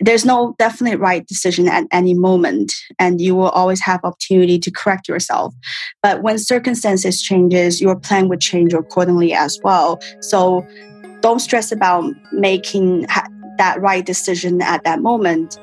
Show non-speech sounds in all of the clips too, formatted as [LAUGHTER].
there's no definite right decision at any moment and you will always have opportunity to correct yourself. But when circumstances changes your plan would change accordingly as well. So don't stress about making that right decision at that moment.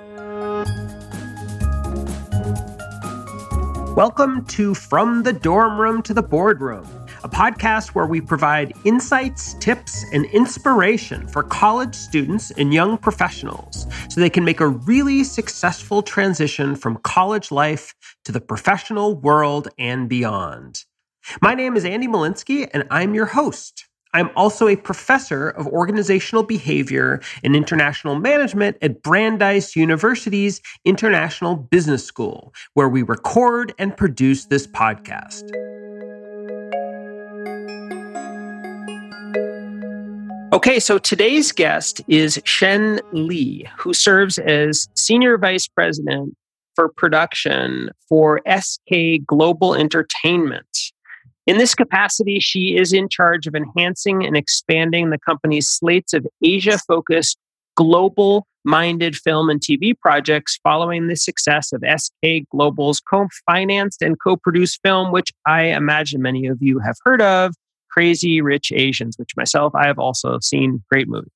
Welcome to from the dorm room to the boardroom a podcast where we provide insights, tips, and inspiration for college students and young professionals so they can make a really successful transition from college life to the professional world and beyond. My name is Andy Molinsky, and I'm your host. I'm also a professor of organizational behavior and international management at Brandeis University's International Business School, where we record and produce this podcast. Okay, so today's guest is Shen Li, who serves as Senior Vice President for Production for SK Global Entertainment. In this capacity, she is in charge of enhancing and expanding the company's slates of Asia focused, global minded film and TV projects following the success of SK Global's co financed and co produced film, which I imagine many of you have heard of Crazy Rich Asians, which myself, I have also seen. Great movie.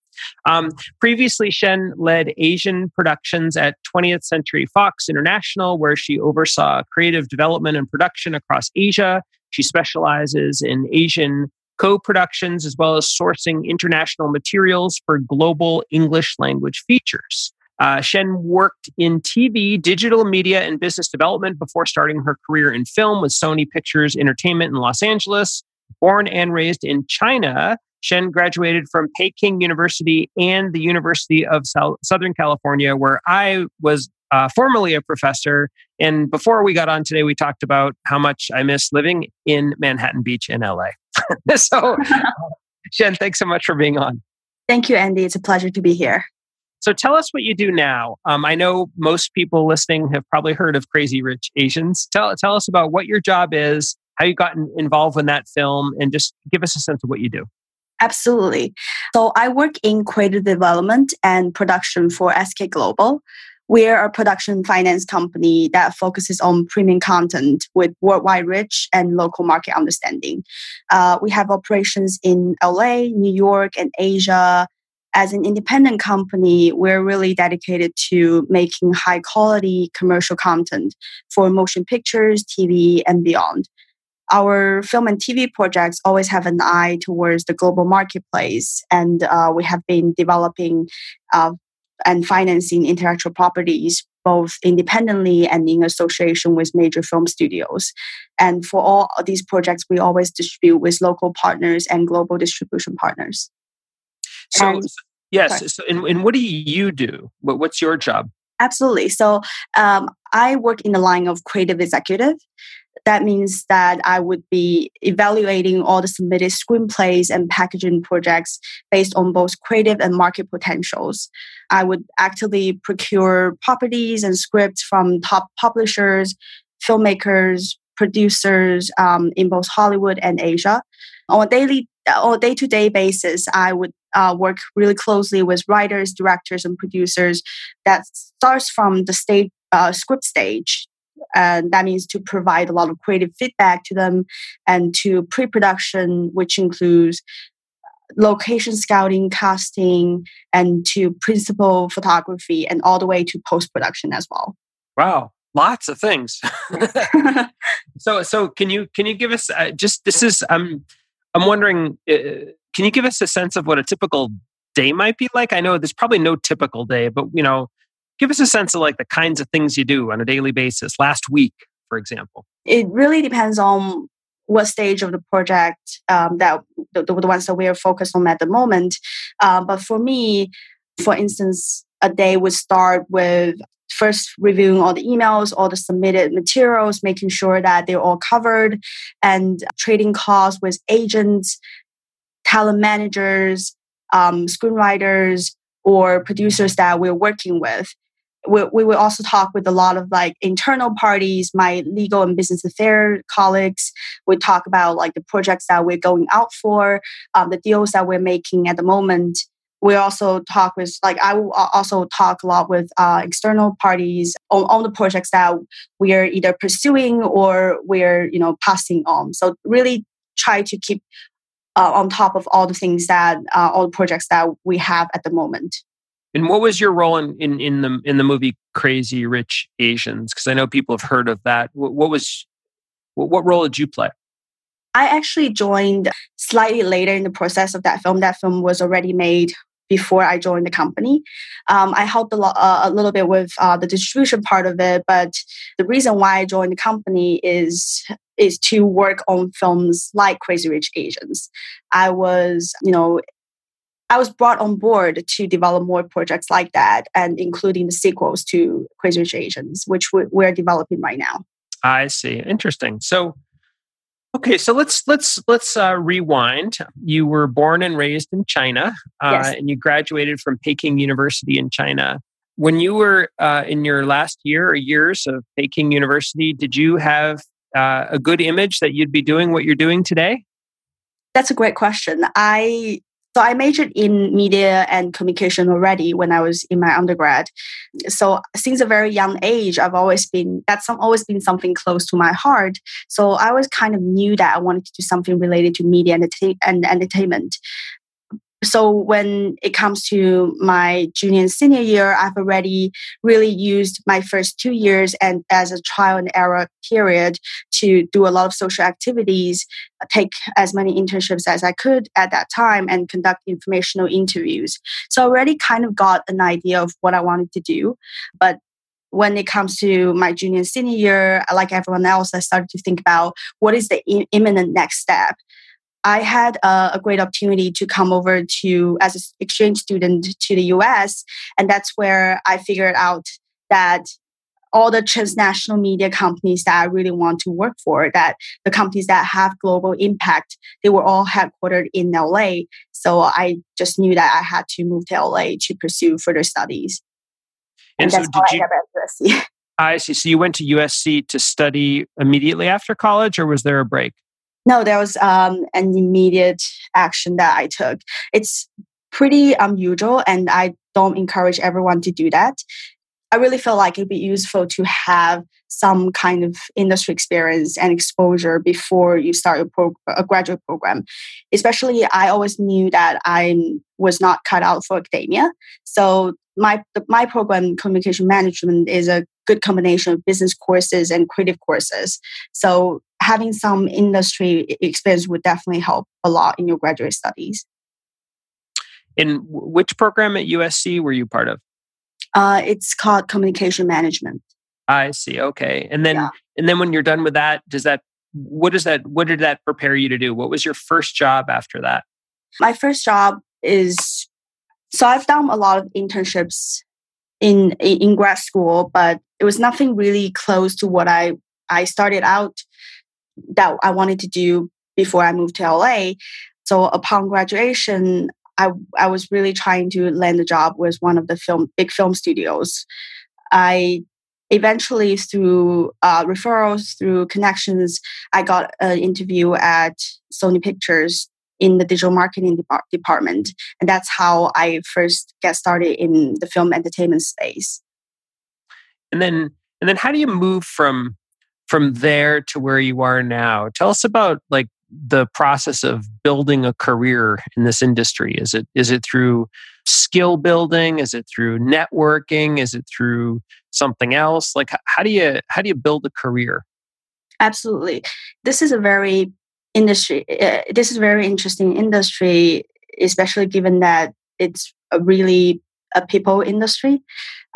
Um, previously, Shen led Asian productions at 20th Century Fox International, where she oversaw creative development and production across Asia. She specializes in Asian co productions as well as sourcing international materials for global English language features. Uh, Shen worked in TV, digital media, and business development before starting her career in film with Sony Pictures Entertainment in Los Angeles. Born and raised in China, Shen graduated from Peking University and the University of Southern California, where I was uh, formerly a professor. And before we got on today, we talked about how much I miss living in Manhattan Beach in LA. [LAUGHS] so, [LAUGHS] Shen, thanks so much for being on. Thank you, Andy. It's a pleasure to be here. So tell us what you do now. Um, I know most people listening have probably heard of Crazy Rich Asians. Tell, tell us about what your job is how you got involved in that film, and just give us a sense of what you do. Absolutely. So I work in creative development and production for SK Global. We're a production finance company that focuses on premium content with worldwide reach and local market understanding. Uh, we have operations in LA, New York, and Asia. As an independent company, we're really dedicated to making high quality commercial content for motion pictures, TV, and beyond our film and TV projects always have an eye towards the global marketplace, and uh, we have been developing uh, and financing intellectual properties both independently and in association with major film studios. And for all these projects, we always distribute with local partners and global distribution partners. So, and, yes. So, and, and, what do you do? What, what's your job? Absolutely. So, um, I work in the line of creative executive that means that I would be evaluating all the submitted screenplays and packaging projects based on both creative and market potentials. I would actively procure properties and scripts from top publishers, filmmakers, producers um, in both Hollywood and Asia. On a daily or day to day basis, I would uh, work really closely with writers, directors, and producers that starts from the state uh, script stage and that means to provide a lot of creative feedback to them and to pre-production which includes location scouting casting and to principal photography and all the way to post-production as well. Wow lots of things. [LAUGHS] So so can you can you give us uh, just this is i'm i'm wondering uh, can you give us a sense of what a typical day might be like? I know there's probably no typical day but you know give us a sense of like the kinds of things you do on a daily basis last week for example. It really depends on what stage of the project um, that the, the, ones that we are focused on at the moment. Uh, but for me for instance a day would start with first reviewing all the emails all the submitted materials making sure that they're all covered and trading calls with agents talent managers um, screenwriters or producers that we're working with we, we also talk with a lot of like internal parties, my legal and business affairs colleagues. We talk about like the projects that we're going out for, um, the deals that we're making at the moment. we also talk with like i will also talk a lot with uh, external parties on, on the projects that we are either pursuing or we're you know passing on so really try to keep uh, on top of all the things that uh, all the projects that we have at the moment and what was your role in in, in the in the movie crazy rich asians because i know people have heard of that what, what was what, what role did you play I actually joined slightly later in the process of that film. That film was already made before I joined the company. Um, I helped a, lot, uh, a little bit with uh, the distribution part of it, but the reason why I joined the company is is to work on films like Crazy Rich Asians. I was, you know, I was brought on board to develop more projects like that, and including the sequels to Crazy Rich Asians, which we're developing right now. I see. Interesting. So Okay, so let's let's let's uh, rewind. You were born and raised in China, uh, yes. and you graduated from Peking University in China. When you were uh, in your last year or years of Peking University, did you have uh, a good image that you'd be doing what you're doing today? That's a great question. I so I majored in media and communication already when I was in my undergrad. So since a very young age, I've always been that's always been something close to my heart. So I always kind of knew that I wanted to do something related to media and, and entertainment so when it comes to my junior and senior year i've already really used my first two years and as a trial and error period to do a lot of social activities take as many internships as i could at that time and conduct informational interviews so I already kind of got an idea of what i wanted to do but when it comes to my junior and senior year, like everyone else, I started to think about what is the imminent next step. I had a, a, great opportunity to come over to as an exchange student to the US. And that's where I figured out that all the transnational media companies that I really want to work for, that the companies that have global impact, they were all headquartered in LA. So I just knew that I had to move to LA to pursue further studies. And, and so did you, I, [LAUGHS] I see. So you went to USC to study immediately after college, or was there a break? No, there was um, an immediate action that I took. It's pretty unusual, and I don't encourage everyone to do that. I really feel like it'd be useful to have some kind of industry experience and exposure before you start a, a graduate program. Especially, I always knew that I was not cut out for academia. So my my program, communication management, is a good combination of business courses and creative courses. So having some industry experience would definitely help a lot in your graduate studies. In which program at USC were you part of? Uh, it's called communication management. I see. Okay, and then yeah. and then when you're done with that, does that what does that what did that prepare you to do? What was your first job after that? My first job is so I've done a lot of internships in in grad school, but it was nothing really close to what I I started out that I wanted to do before I moved to LA. So upon graduation, I I was really trying to land a job with one of the film big film studios. I eventually through uh, referrals through connections i got an interview at sony pictures in the digital marketing de- department and that's how i first get started in the film entertainment space and then and then how do you move from from there to where you are now. Tell us about like the process of building a career in this industry. Is it is it through skill building? Is it through networking? Is it through something else? Like how do you how do you build a career? Absolutely. This is a very industry uh, this is very interesting industry especially given that it's a really a people industry.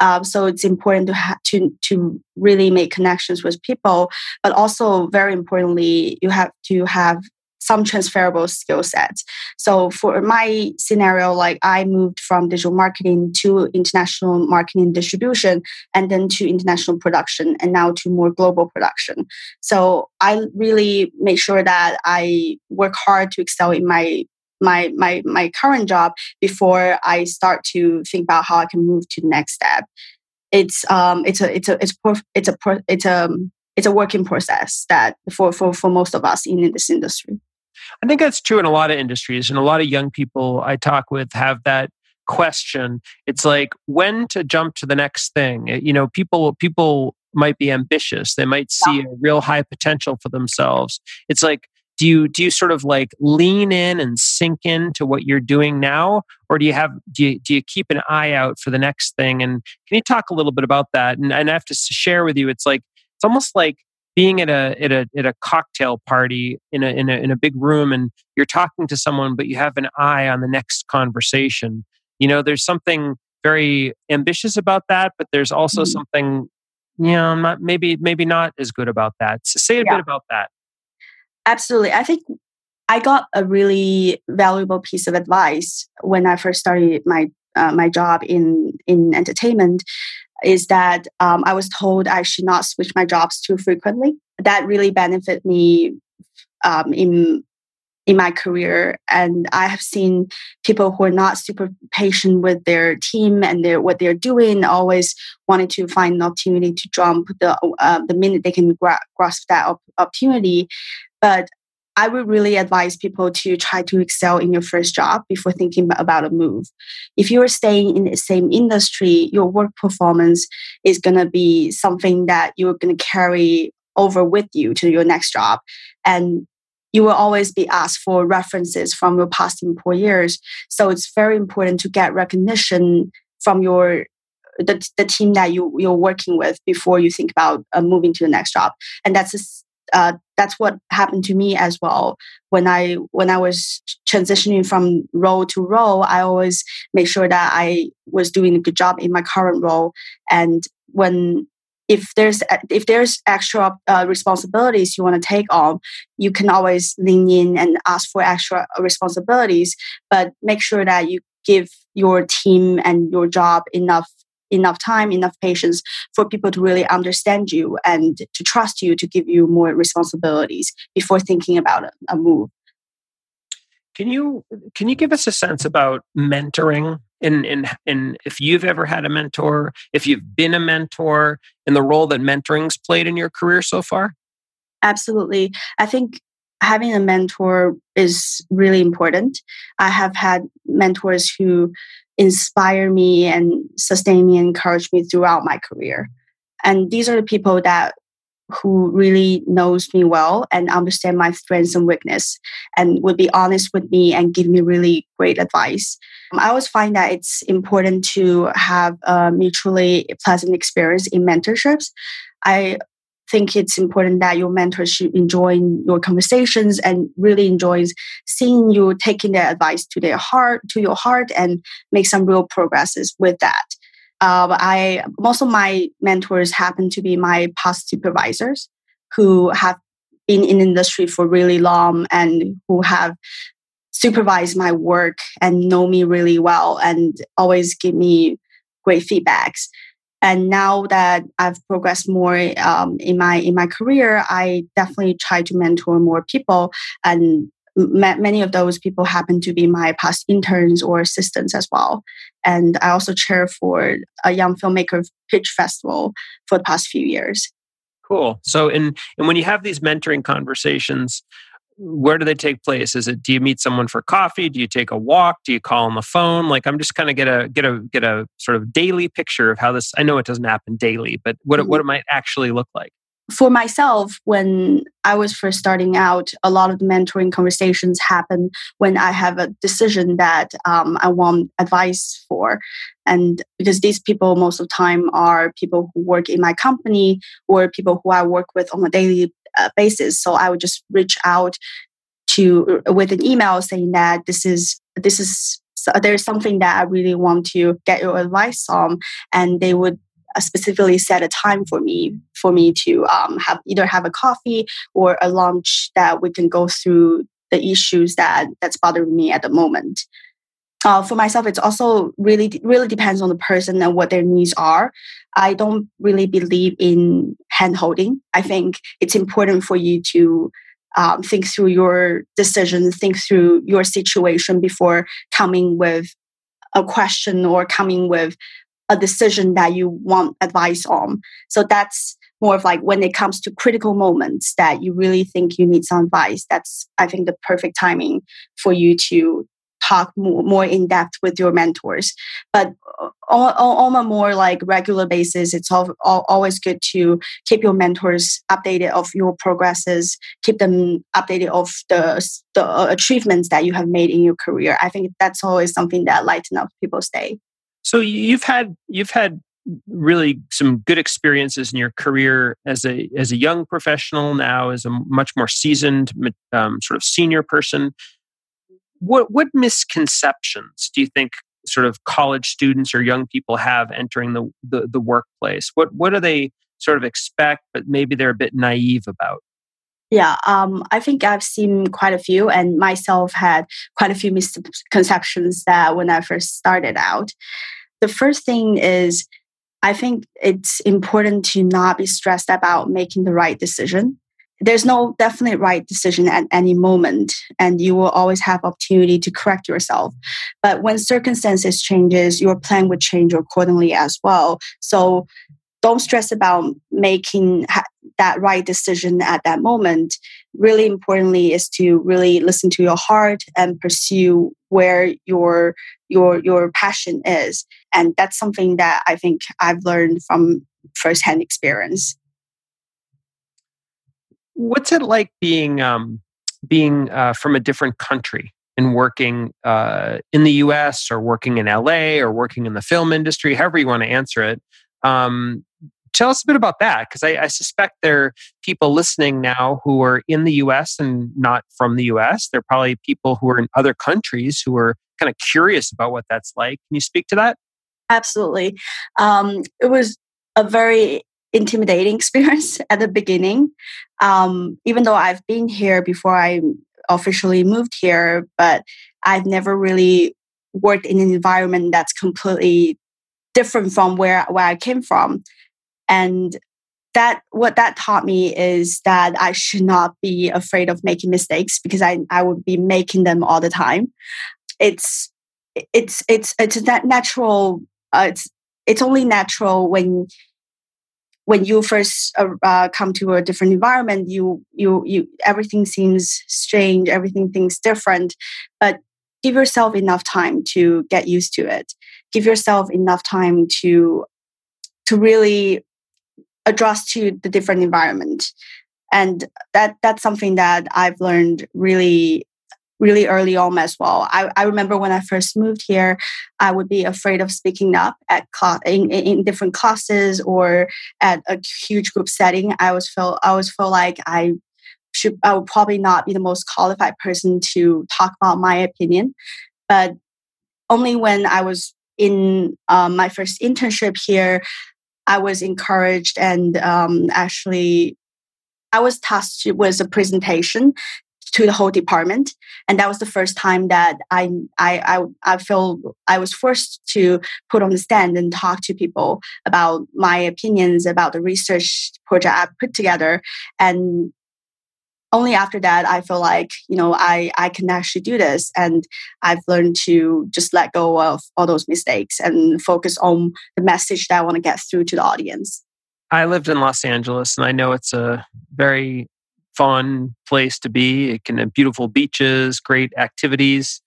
Um, so it's important to ha- to to really make connections with people, but also very importantly, you have to have some transferable skill sets. So for my scenario, like I moved from digital marketing to international marketing distribution and then to international production and now to more global production. So I really make sure that I work hard to excel in my my my my current job before I start to think about how I can move to the next step. It's um it's a it's a it's a it's a it's a it's a working process that for for for most of us in, in this industry. I think that's true in a lot of industries, and a lot of young people I talk with have that question. It's like when to jump to the next thing. You know, people people might be ambitious. They might see yeah. a real high potential for themselves. It's like do you do you sort of like lean in and sink into what you're doing now? Or do you have do you, do you keep an eye out for the next thing? And can you talk a little bit about that? And, and i have to share with you it's like it's almost like being at a at a at a cocktail party in a in a in a big room and you're talking to someone but you have an eye on the next conversation. You know there's something very ambitious about that but there's also mm-hmm. something you know not, maybe maybe not as good about that. So say a yeah. bit about that Absolutely. I think I got a really valuable piece of advice when I first started my uh, my job in in entertainment is that um, I was told I should not switch my jobs too frequently. That really benefited me um, in in my career, and I have seen people who are not super patient with their team and their what they're doing, always wanting to find an opportunity to jump the uh, the minute they can gra- grasp that op- opportunity. But I would really advise people to try to excel in your first job before thinking about a move. If you are staying in the same industry, your work performance is going to be something that you're going to carry over with you to your next job. And you will always be asked for references from your past employers. So it's very important to get recognition from your the, the team that you, you're working with before you think about uh, moving to the next job. And that's uh, that's what happened to me as well. When i when i was transitioning from role to role i always make sure that i was doing a good job in my current role. And when if there's if there's extra uh, responsibilities you want to take on you can always lean in and ask for extra responsibilities but make sure that you give your team and your job enough enough time, enough patience for people to really understand you and to trust you to give you more responsibilities before thinking about a, a move. Can you can you give us a sense about mentoring and in, in, in if you've ever had a mentor, if you've been a mentor, and the role that mentoring's played in your career so far? Absolutely. I think having a mentor is really important. I have had mentors who inspire me and sustain me and encourage me throughout my career. And these are the people that who really knows me well and understand my strengths and weakness and would be honest with me and give me really great advice. I always find that it's important to have a mutually pleasant experience in mentorships. I think it's important that your mentor should enjoy your conversations and really enjoys seeing you taking their advice to their heart, to your heart, and make some real progresses with that. Uh, I most of my mentors happen to be my past supervisors who have been in industry for really long and who have supervised my work and know me really well and always give me great feedbacks and now that I've progressed more um, in my in my career, I definitely try to mentor more people, and many of those people happen to be my past interns or assistants as well. And I also chair for a young filmmaker pitch festival for the past few years. Cool. So, and and when you have these mentoring conversations, where do they take place? Is it do you meet someone for coffee? Do you take a walk? Do you call on the phone? Like I'm just kind of get a get a get a sort of daily picture of how this. I know it doesn't happen daily, but what mm-hmm. what it might actually look like. For myself, when I was first starting out, a lot of the mentoring conversations happen when I have a decision that um, I want advice for. And because these people, most of the time, are people who work in my company or people who I work with on a daily uh, basis. So I would just reach out to uh, with an email saying that this is this is there's something that I really want to get your advice on, and they would uh, specifically set a time for me for me to um, have either have a coffee or a lunch that we can go through the issues that that's bothering me at the moment. Uh, for myself, it's also really really depends on the person and what their needs are. I don't really believe in hand holding. I think it's important for you to um, think through your decision, think through your situation before coming with a question or coming with a decision that you want advice on. So that's more of like when it comes to critical moments that you really think you need some advice. That's, I think, the perfect timing for you to talk more, more in depth with your mentors. But on, on a more like regular basis, it's all, all, always good to keep your mentors updated of your progresses, keep them updated of the, the achievements that you have made in your career. I think that's always something that lighten up people's day. So you've had you've had really some good experiences in your career as a as a young professional now as a much more seasoned um, sort of senior person what what misconceptions do you think sort of college students or young people have entering the, the, the workplace what what do they sort of expect but maybe they're a bit naive about yeah, um, I think I've seen quite a few, and myself had quite a few misconceptions that when I first started out. The first thing is I think it's important to not be stressed about making the right decision. There's no definite right decision at any moment, and you will always have opportunity to correct yourself. But when circumstances changes, your plan would change accordingly as well. So don't stress about making that right decision at that moment. Really importantly is to really listen to your heart and pursue where your your your passion is. And that's something that I think I've learned from firsthand experience. What's it like being um, being uh, from a different country and working uh, in the U.S. or working in L.A. or working in the film industry, however you want to answer it? Um, tell us a bit about that because I, I, suspect there are people listening now who are in the US and not from the US. There are probably people who are in other countries who are kind of curious about what that's like. Can you speak to that? Absolutely. Um, it was a very intimidating [LAUGHS] experience at the beginning. Um, even though I've been here before I officially moved here, but I've never really worked in an environment that's completely different from where, where I came from. And that what that taught me is that I should not be afraid of making mistakes because I, I would be making them all the time. It's it's it's it's that natural uh, it's it's only natural when when you first uh, uh, come to a different environment you you you everything seems strange everything seems different but give yourself enough time to get used to it. Give yourself enough time to to really adjust to the different environment. And that that's something that i've learned really really early on as well. I, I remember when I first moved here, I would be afraid of speaking up at in, in different classes or at a huge group setting. I was feel I always feel like I should I would probably not be the most qualified person to talk about my opinion. But only when I was in um, my first internship here, I was encouraged and um, actually I was tasked with a presentation to the whole department. And that was the first time that I, I i i feel i was forced to put on the stand and talk to people about my opinions about the research project i put together. And only after that i feel like you know i i can actually do this. And i've learned to just let go of all those mistakes and focus on the message that i want to get through to the audience. I lived in Los Angeles and I know it's a very fun place to be. It can have beautiful beaches, great activities.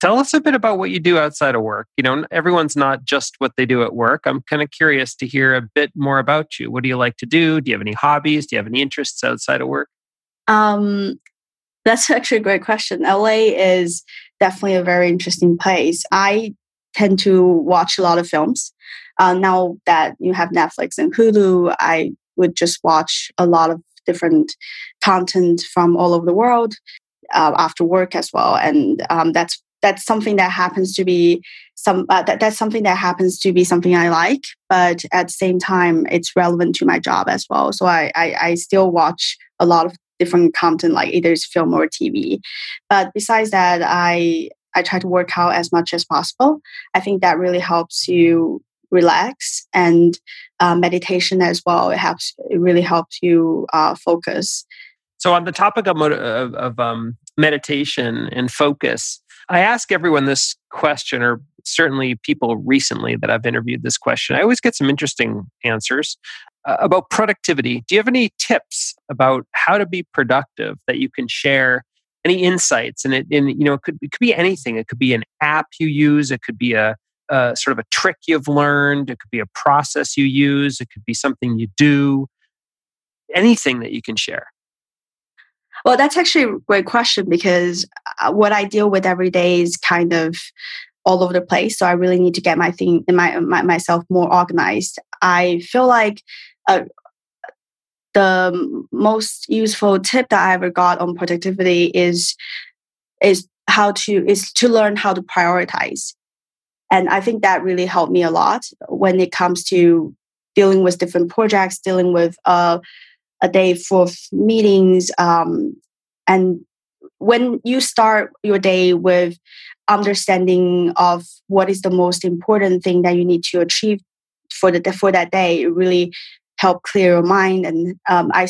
Tell us a bit about what you do outside of work. You know, everyone's not just what they do at work. I'm kind of curious to hear a bit more about you. What do you like to do? Do you have any hobbies? Do you have any interests outside of work? Um, that's [LAUGHS] actually a great question. LA is definitely a very interesting place. I tend to watch a lot of films. Uh, now that you have Netflix and Hulu, I would just watch a lot of different content from all over the world uh, after work as well, and um, that's that's something that happens to be some uh, that, that's something that happens to be something I like, but at the same time, it's relevant to my job as well. So I, I, I still watch a lot of different content, like either it's film or TV. But besides that, I I try to work out as much as possible. I think that really helps you relax and uh, meditation as well. It helps. It really helps you uh, focus. So, on the topic of, of, of um, meditation and focus, I ask everyone this question, or certainly people recently that I've interviewed this question. I always get some interesting answers uh, about productivity. Do you have any tips about how to be productive that you can share any insights, and it, and you know, it could it could be anything. It could be an app you use. It could be a, a sort of a trick you've learned. It could be a process you use. It could be something you do. Anything that you can share. Well, that's actually a great question because uh, what I deal with every day is kind of all over the place. So I really need to get my thing, my, my myself more organized. I feel like uh, the most useful tip that I ever got on productivity is is how to is to learn how to prioritize. And I think that really helped me a lot when it comes to dealing with different projects, dealing with uh, a day full of meetings. Um, and when you start your day with understanding of what is the most important thing that you need to achieve for the for that day, it really help clear your mind. And um, I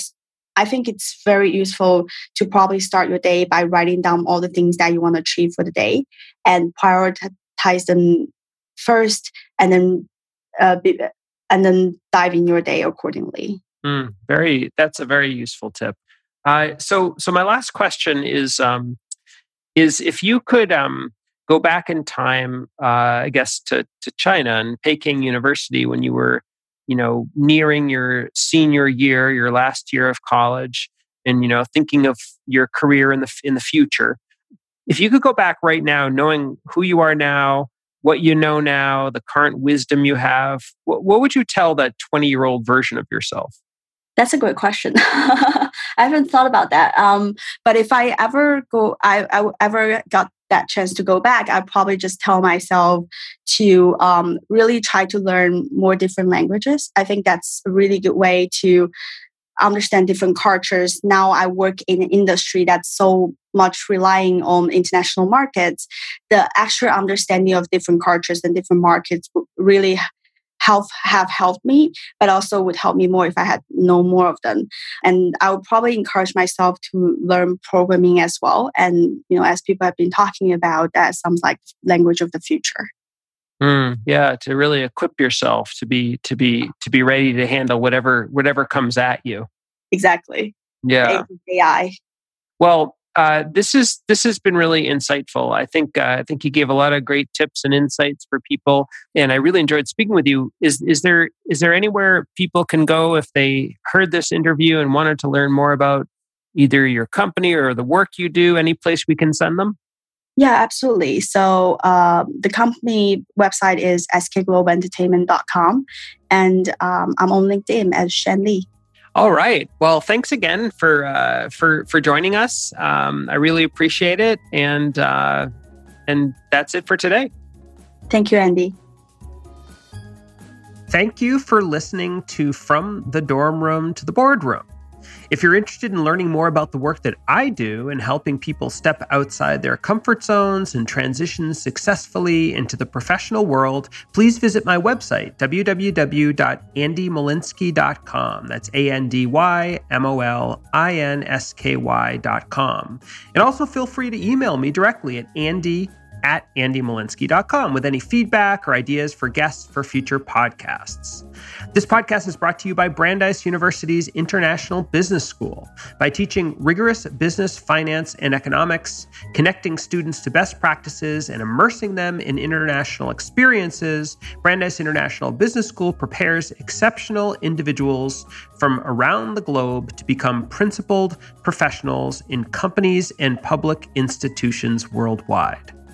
I think it's very useful to probably start your day by writing down all the things that you want to achieve for the day and prioritize them first, and then uh, be, and then dive in your day accordingly. Mm, very, that's a very useful tip. Uh, so, so my last question is um, is if you could um, go back in time, uh, I guess to to China and Peking University when you were, you know, nearing your senior year, your last year of college, and you know, thinking of your career in the in the future. If you could go back right now, knowing who you are now, what you know now, the current wisdom you have, what, what would you tell that twenty year old version of yourself? That's a great question. [LAUGHS] I haven't thought about that. Um, but if I ever go, I, I ever got that chance to go back, I'd probably just tell myself to um, really try to learn more different languages. I think that's a really good way to understand different cultures. Now I work in an industry that's so much relying on international markets. The actual understanding of different cultures and different markets really help have helped me, but also would help me more if I had know more of them. And I would probably encourage myself to learn programming as well. And you know, as people have been talking about, that sounds like language of the future. Mm, yeah, to really equip yourself to be to be to be ready to handle whatever whatever comes at you. Exactly. Yeah. AI. Well, uh, this is this has been really insightful. I think uh, I think you gave a lot of great tips and insights for people, and I really enjoyed speaking with you. Is is there is there anywhere people can go if they heard this interview and wanted to learn more about either your company or the work you do? Any place we can send them? Yeah, absolutely. So uh, the company website is skglobalentertainment.com, and um, I'm on LinkedIn as Shen Li. All right. Well, thanks again for uh, for for joining us. Um, I really appreciate it, and uh, and that's it for today. Thank you, Andy. Thank you for listening to From the Dorm Room to the Boardroom. If you're interested in learning more about the work that I do in helping people step outside their comfort zones and transition successfully into the professional world, please visit my website, www.andymolinsky.com. That's A N D Y M O L I N S K Y.com. And also feel free to email me directly at andy at andymolinsky.com with any feedback or ideas for guests for future podcasts. This podcast is brought to you by Brandeis University's International Business School. By teaching rigorous business, finance, and economics, connecting students to best practices, and immersing them in international experiences, Brandeis International Business School prepares exceptional individuals from around the globe to become principled professionals in companies and public institutions worldwide.